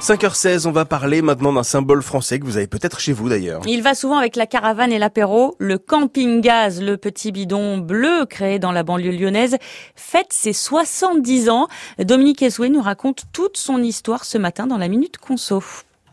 5h16, on va parler maintenant d'un symbole français que vous avez peut-être chez vous d'ailleurs. Il va souvent avec la caravane et l'apéro. Le camping gaz, le petit bidon bleu créé dans la banlieue lyonnaise, fête ses 70 ans. Dominique Essoué nous raconte toute son histoire ce matin dans la Minute Conso.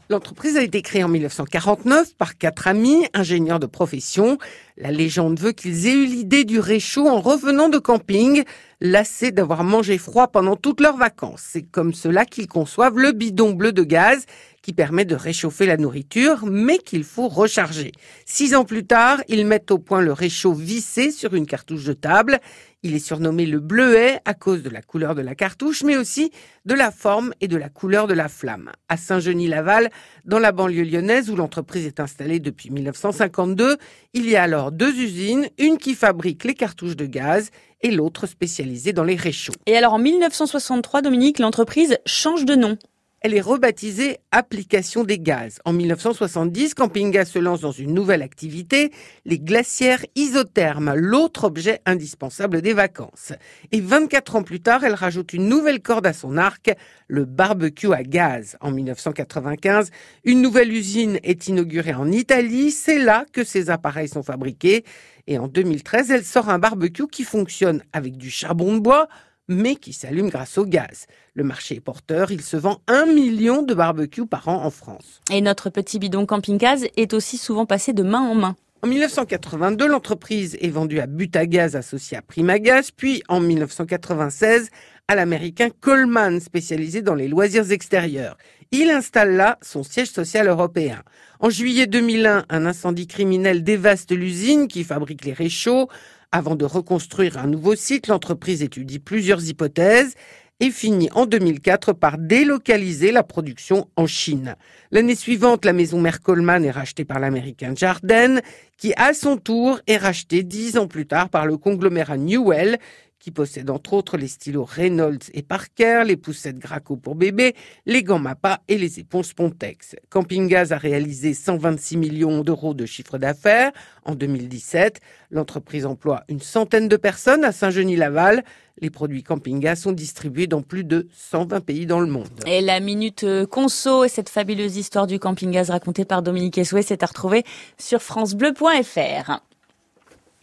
L'entreprise a été créée en 1949 par quatre amis, ingénieurs de profession. La légende veut qu'ils aient eu l'idée du réchaud en revenant de camping, lassés d'avoir mangé froid pendant toutes leurs vacances. C'est comme cela qu'ils conçoivent le bidon bleu de gaz qui permet de réchauffer la nourriture, mais qu'il faut recharger. Six ans plus tard, ils mettent au point le réchaud vissé sur une cartouche de table. Il est surnommé le bleuet à cause de la couleur de la cartouche, mais aussi de la forme et de la couleur de la flamme. À Saint-Genis-Laval, dans la banlieue lyonnaise où l'entreprise est installée depuis 1952, il y a alors deux usines, une qui fabrique les cartouches de gaz et l'autre spécialisée dans les réchauds. Et alors en 1963, Dominique, l'entreprise change de nom. Elle est rebaptisée Application des gaz. En 1970, Camping Gaz se lance dans une nouvelle activité, les glacières isothermes, l'autre objet indispensable des vacances. Et 24 ans plus tard, elle rajoute une nouvelle corde à son arc, le barbecue à gaz. En 1995, une nouvelle usine est inaugurée en Italie. C'est là que ces appareils sont fabriqués. Et en 2013, elle sort un barbecue qui fonctionne avec du charbon de bois, mais qui s'allume grâce au gaz. Le marché est porteur, il se vend un million de barbecues par an en France. Et notre petit bidon camping-gaz est aussi souvent passé de main en main. En 1982, l'entreprise est vendue à Butagaz associé à Primagaz, puis en 1996 à l'américain Coleman spécialisé dans les loisirs extérieurs. Il installe là son siège social européen. En juillet 2001, un incendie criminel dévaste l'usine qui fabrique les réchauds. Avant de reconstruire un nouveau site, l'entreprise étudie plusieurs hypothèses et finit en 2004 par délocaliser la production en Chine. L'année suivante, la maison mère est rachetée par l'américain Jardine, qui à son tour est racheté dix ans plus tard par le conglomérat Newell, qui possède entre autres les stylos Reynolds et Parker, les poussettes Graco pour bébé, les gants Mappa et les éponges Pontex. Camping Gaz a réalisé 126 millions d'euros de chiffre d'affaires en 2017. L'entreprise emploie une centaine de personnes à Saint-Genis-Laval. Les produits Camping Gaz sont distribués dans plus de 120 pays dans le monde. Et la minute euh, conso et cette fabuleuse histoire du camping gaz racontée par Dominique Essoué, c'est à retrouver sur francebleu.fr.